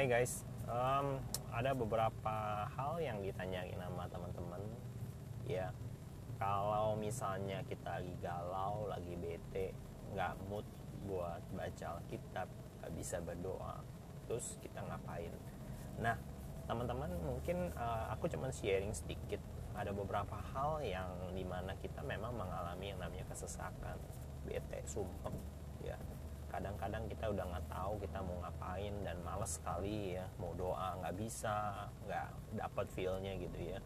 Hai guys, um, ada beberapa hal yang ditanyain sama teman-teman. Ya, kalau misalnya kita lagi galau, lagi bete, nggak mood buat baca Alkitab, nggak bisa berdoa, terus kita ngapain? Nah, teman-teman mungkin uh, aku cuma sharing sedikit. Ada beberapa hal yang di mana kita memang mengalami yang namanya kesesakan, bete, sumpah, ya kadang-kadang kita udah nggak tahu kita mau ngapain dan males sekali ya mau doa nggak bisa nggak dapat feelnya gitu ya.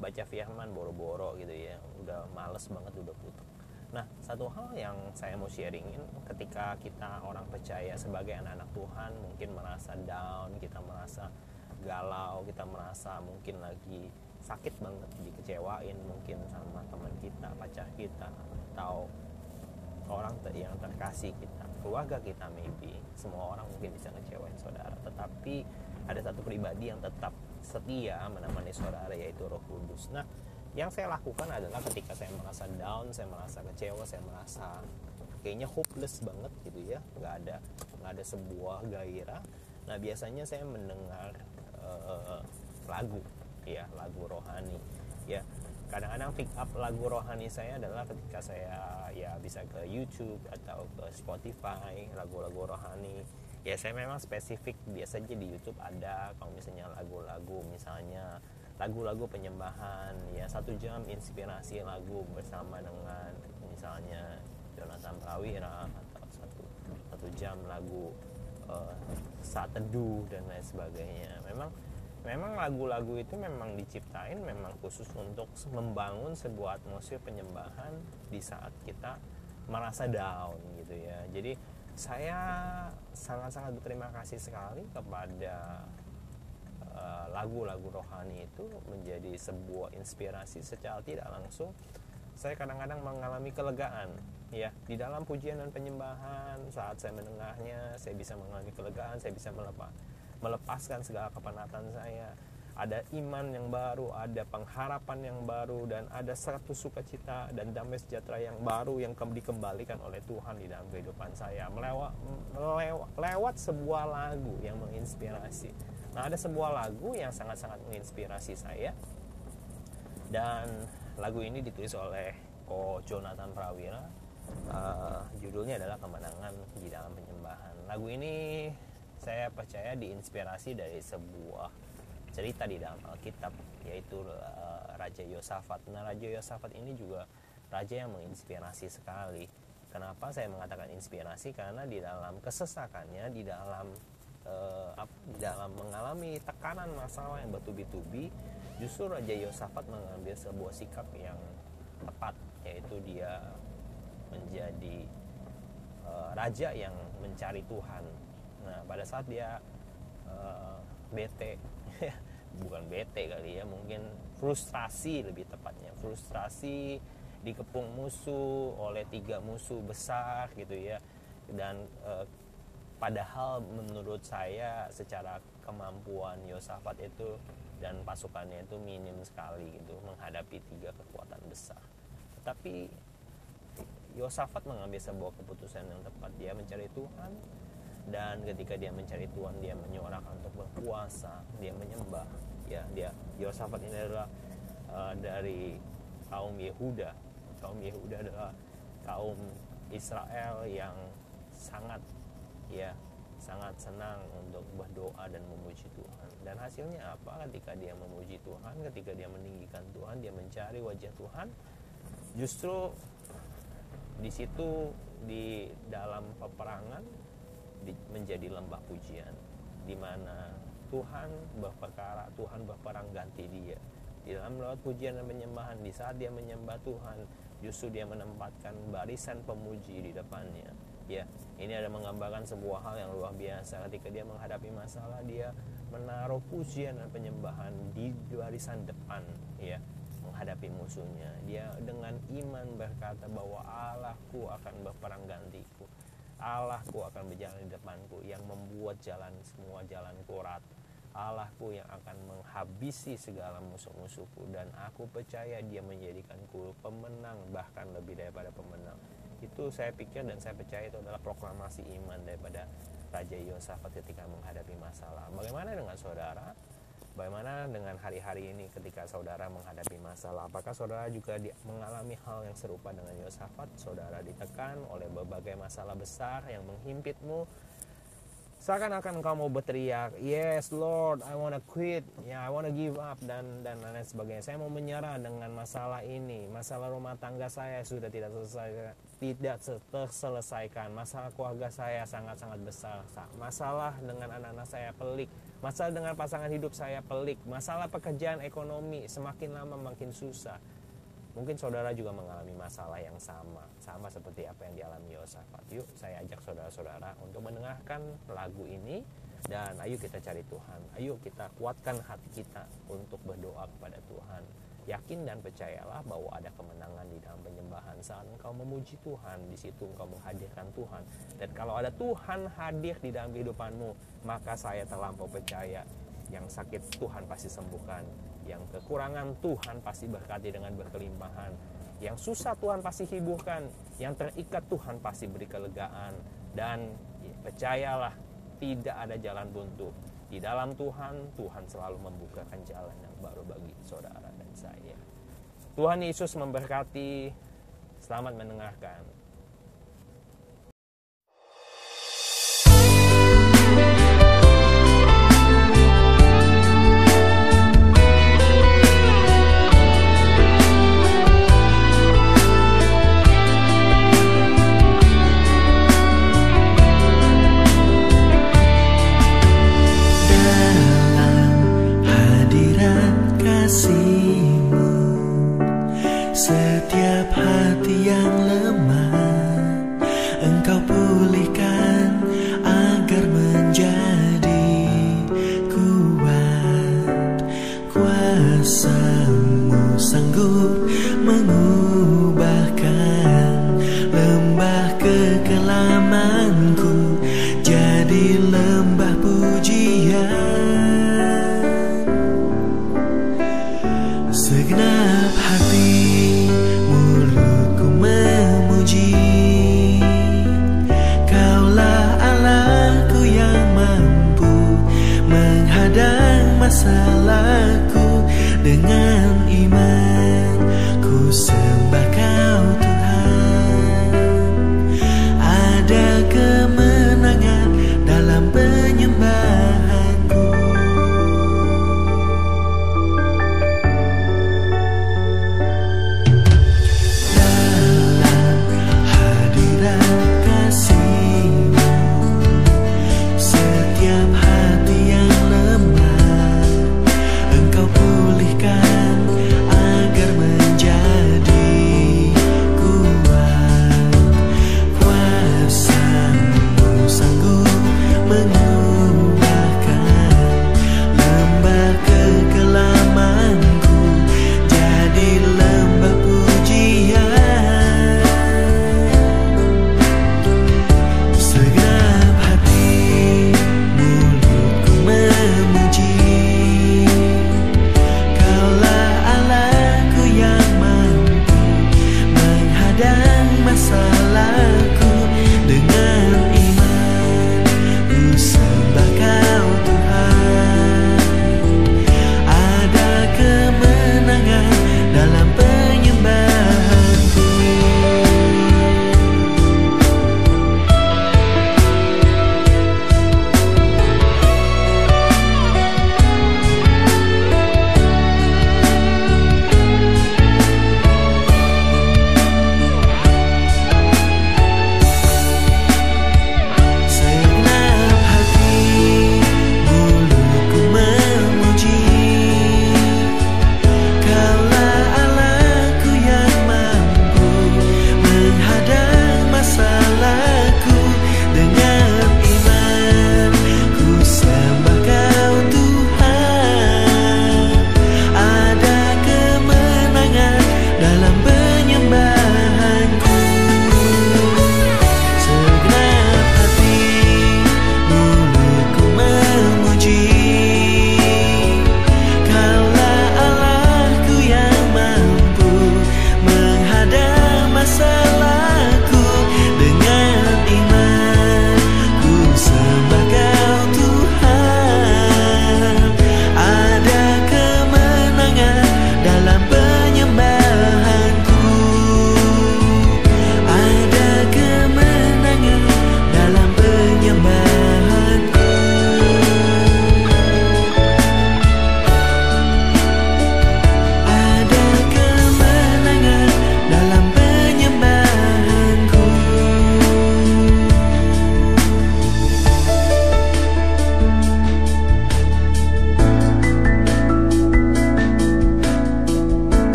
Baca firman boro-boro gitu ya udah males banget udah putus nah satu hal yang saya mau sharingin ketika kita orang percaya sebagai anak-anak Tuhan mungkin merasa down kita merasa galau kita merasa mungkin lagi sakit banget dikecewain mungkin sama teman kita pacar kita atau orang yang terkasih kita keluarga kita maybe. Semua orang mungkin bisa ngecewain saudara. Tetapi ada satu pribadi yang tetap setia menemani saudara yaitu Roh Kudus. Nah yang saya lakukan adalah ketika saya merasa down saya merasa kecewa saya merasa kayaknya hopeless banget gitu ya. Nggak ada nggak ada sebuah gairah. Nah biasanya saya mendengar uh, lagu ya lagu rohani ya kadang-kadang pick up lagu rohani saya adalah ketika saya ya bisa ke YouTube atau ke Spotify lagu-lagu rohani. Ya saya memang spesifik biasanya di YouTube ada. Kalau misalnya lagu-lagu misalnya lagu-lagu penyembahan ya satu jam inspirasi lagu bersama dengan misalnya Jonathan Prawira atau satu satu jam lagu uh, saat teduh dan lain sebagainya. Memang memang lagu-lagu itu memang diciptain memang khusus untuk membangun sebuah atmosfer penyembahan di saat kita merasa down gitu ya. Jadi saya sangat-sangat berterima kasih sekali kepada eh, lagu-lagu uh, rohani itu menjadi sebuah inspirasi secara tidak langsung. Saya kadang-kadang mengalami kelegaan ya di dalam pujian dan penyembahan. Saat saya mendengarnya saya bisa mengalami kelegaan saya bisa melepas melepaskan segala kepenatan saya ada iman yang baru, ada pengharapan yang baru dan ada satu sukacita dan damai sejahtera yang baru yang dikembalikan oleh Tuhan di dalam kehidupan saya melewat melewat, lewat sebuah lagu yang menginspirasi. Nah, ada sebuah lagu yang sangat-sangat menginspirasi saya dan lagu ini ditulis oleh Ko Jonathan Prawira. Uh, judulnya adalah Kemenangan di dalam Penyembahan. Lagu ini saya percaya diinspirasi dari sebuah cerita di dalam Alkitab yaitu uh, Raja Yosafat. Nah, Raja Yosafat ini juga raja yang menginspirasi sekali. Kenapa saya mengatakan inspirasi? Karena di dalam kesesakannya, di dalam uh, dalam mengalami tekanan masalah yang bertubi-tubi, justru Raja Yosafat mengambil sebuah sikap yang tepat, yaitu dia menjadi uh, raja yang mencari Tuhan nah pada saat dia uh, bete bukan bete kali ya mungkin frustrasi lebih tepatnya. Frustrasi dikepung musuh oleh tiga musuh besar gitu ya. Dan uh, padahal menurut saya secara kemampuan Yosafat itu dan pasukannya itu minim sekali gitu menghadapi tiga kekuatan besar. Tetapi Yosafat mengambil sebuah keputusan yang tepat. Dia mencari Tuhan dan ketika dia mencari Tuhan dia menyuarakan untuk berpuasa dia menyembah. Ya dia Yosafat ini adalah uh, dari kaum Yehuda. Kaum Yehuda adalah kaum Israel yang sangat ya sangat senang untuk berdoa dan memuji Tuhan. Dan hasilnya apa? Ketika dia memuji Tuhan ketika dia meninggikan Tuhan dia mencari wajah Tuhan justru di situ di dalam peperangan menjadi lembah pujian di mana Tuhan berperkara, Tuhan berperang ganti dia. Di dalam lewat pujian dan penyembahan, di saat dia menyembah Tuhan, justru dia menempatkan barisan pemuji di depannya. Ya, ini ada menggambarkan sebuah hal yang luar biasa. Ketika dia menghadapi masalah, dia menaruh pujian dan penyembahan di barisan depan, ya, menghadapi musuhnya. Dia dengan iman berkata bahwa Allahku akan berperang gantiku Allahku akan berjalan di depanku yang membuat jalan semua jalanku rata. Allahku yang akan menghabisi segala musuh-musuhku dan aku percaya dia menjadikanku pemenang bahkan lebih daripada pemenang. Itu saya pikir dan saya percaya itu adalah proklamasi iman daripada Raja Yosafat ketika menghadapi masalah. Bagaimana dengan saudara? Bagaimana dengan hari-hari ini ketika saudara menghadapi masalah? Apakah saudara juga mengalami hal yang serupa dengan Yosafat? Saudara ditekan oleh berbagai masalah besar yang menghimpitmu, seakan-akan mau berteriak yes Lord I wanna quit. Ya yeah, I wanna give up dan dan lain sebagainya. Saya mau menyerah dengan masalah ini. Masalah rumah tangga saya sudah tidak selesai tidak terselesaikan. Masalah keluarga saya sangat-sangat besar. Masalah dengan anak-anak saya pelik. Masalah dengan pasangan hidup saya pelik. Masalah pekerjaan ekonomi semakin lama makin susah Mungkin saudara juga mengalami masalah yang sama, sama seperti apa yang dialami Yosafat. Yuk, saya ajak saudara-saudara untuk mendengarkan lagu ini dan ayo kita cari Tuhan. Ayo kita kuatkan hati kita untuk berdoa kepada Tuhan. Yakin dan percayalah bahwa ada kemenangan di dalam penyembahan saat engkau memuji Tuhan, di situ engkau menghadirkan Tuhan. Dan kalau ada Tuhan hadir di dalam kehidupanmu, maka saya terlampau percaya yang sakit Tuhan pasti sembuhkan yang kekurangan Tuhan pasti berkati dengan berkelimpahan. Yang susah Tuhan pasti hiburkan. Yang terikat Tuhan pasti beri kelegaan. Dan ya, percayalah, tidak ada jalan buntu. Di dalam Tuhan, Tuhan selalu membukakan jalan yang baru bagi saudara dan saya. Tuhan Yesus memberkati. Selamat mendengarkan. kuasamu sanggup mengubah